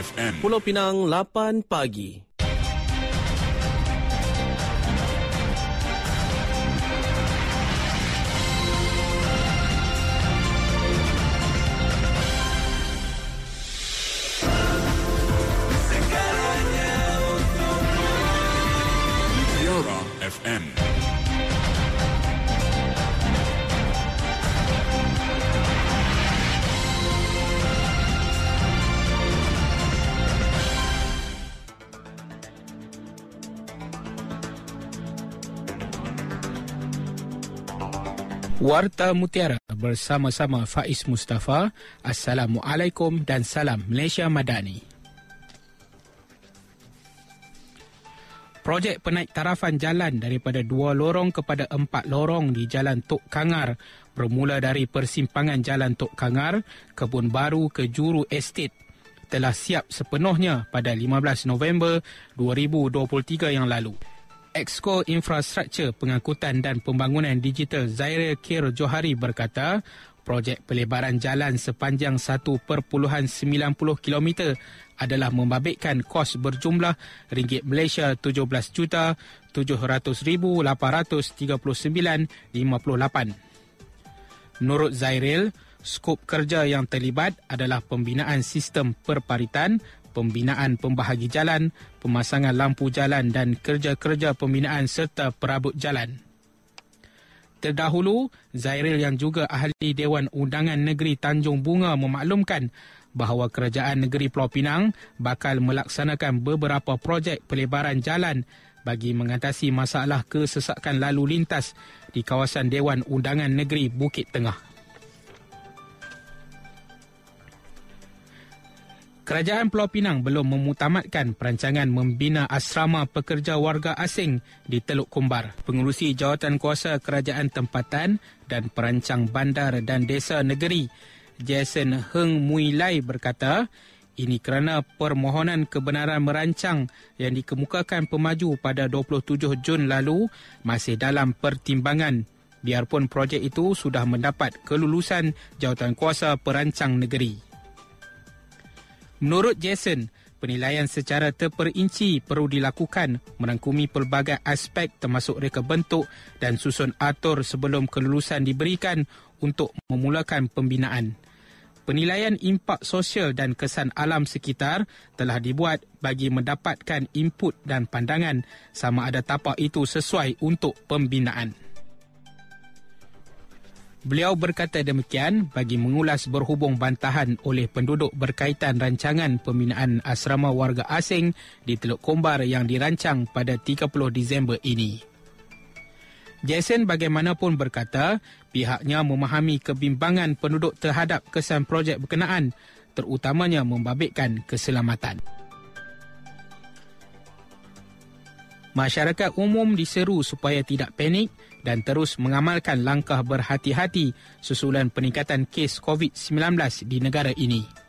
FM. Pulau Pinang 8 pagi. FM. Warta Mutiara bersama-sama Faiz Mustafa. Assalamualaikum dan salam Malaysia Madani. Projek penaik tarafan jalan daripada dua lorong kepada empat lorong di Jalan Tok Kangar bermula dari persimpangan Jalan Tok Kangar, Kebun Baru ke Juru Estate telah siap sepenuhnya pada 15 November 2023 yang lalu. Exco Infrastruktur Pengangkutan dan Pembangunan Digital Zaire Kir Johari berkata, projek pelebaran jalan sepanjang 1.90 km adalah membabitkan kos berjumlah ringgit Malaysia 17 juta 700,839.58. Menurut Zairil, skop kerja yang terlibat adalah pembinaan sistem perparitan, pembinaan pembahagi jalan, pemasangan lampu jalan dan kerja-kerja pembinaan serta perabot jalan. Terdahulu, Zairil yang juga ahli Dewan Undangan Negeri Tanjung Bunga memaklumkan bahawa Kerajaan Negeri Pulau Pinang bakal melaksanakan beberapa projek pelebaran jalan bagi mengatasi masalah kesesakan lalu lintas di kawasan Dewan Undangan Negeri Bukit Tengah. Kerajaan Pulau Pinang belum memutamatkan perancangan membina asrama pekerja warga asing di Teluk Kumbar. Pengurusi Jawatan Kuasa Kerajaan Tempatan dan Perancang Bandar dan Desa Negeri, Jason Heng Mui Lai berkata, ini kerana permohonan kebenaran merancang yang dikemukakan pemaju pada 27 Jun lalu masih dalam pertimbangan biarpun projek itu sudah mendapat kelulusan Jawatan Kuasa Perancang Negeri. Menurut Jason, penilaian secara terperinci perlu dilakukan merangkumi pelbagai aspek termasuk reka bentuk dan susun atur sebelum kelulusan diberikan untuk memulakan pembinaan. Penilaian impak sosial dan kesan alam sekitar telah dibuat bagi mendapatkan input dan pandangan sama ada tapak itu sesuai untuk pembinaan. Beliau berkata demikian bagi mengulas berhubung bantahan oleh penduduk berkaitan rancangan pembinaan asrama warga asing di Teluk Kombar yang dirancang pada 30 Disember ini. Jason bagaimanapun berkata pihaknya memahami kebimbangan penduduk terhadap kesan projek berkenaan terutamanya membabitkan keselamatan. Masyarakat umum diseru supaya tidak panik dan terus mengamalkan langkah berhati-hati susulan peningkatan kes COVID-19 di negara ini.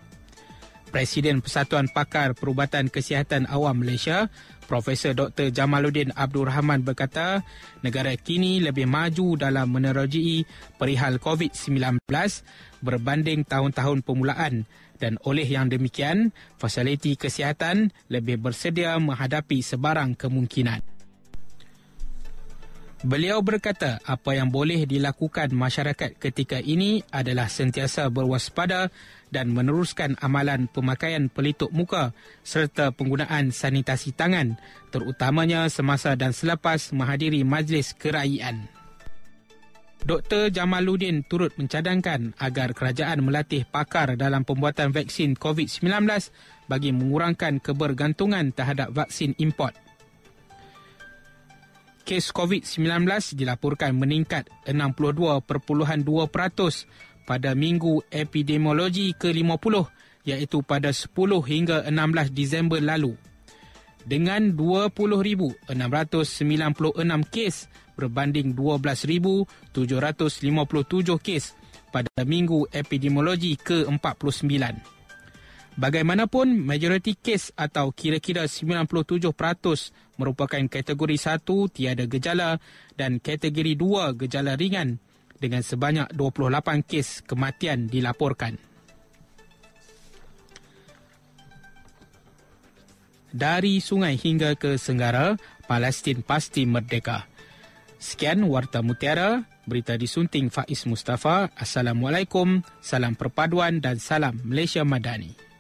Presiden Persatuan Pakar Perubatan Kesihatan Awam Malaysia, Profesor Dr. Jamaluddin Abdul Rahman berkata, negara kini lebih maju dalam menerojui perihal COVID-19 berbanding tahun-tahun permulaan dan oleh yang demikian, fasiliti kesihatan lebih bersedia menghadapi sebarang kemungkinan. Beliau berkata apa yang boleh dilakukan masyarakat ketika ini adalah sentiasa berwaspada dan meneruskan amalan pemakaian pelitup muka serta penggunaan sanitasi tangan terutamanya semasa dan selepas menghadiri majlis kerajaan. Dr. Jamaluddin turut mencadangkan agar kerajaan melatih pakar dalam pembuatan vaksin COVID-19 bagi mengurangkan kebergantungan terhadap vaksin import. Kes COVID-19 dilaporkan meningkat 62.2% pada minggu epidemiologi ke-50 iaitu pada 10 hingga 16 Disember lalu. Dengan 20,696 kes berbanding 12,757 kes pada minggu epidemiologi ke-49. Bagaimanapun, majoriti kes atau kira-kira 97% merupakan kategori 1 tiada gejala dan kategori 2 gejala ringan dengan sebanyak 28 kes kematian dilaporkan. dari sungai hingga ke Senggara, Palestin pasti merdeka. Sekian Warta Mutiara, berita disunting Faiz Mustafa. Assalamualaikum, salam perpaduan dan salam Malaysia Madani.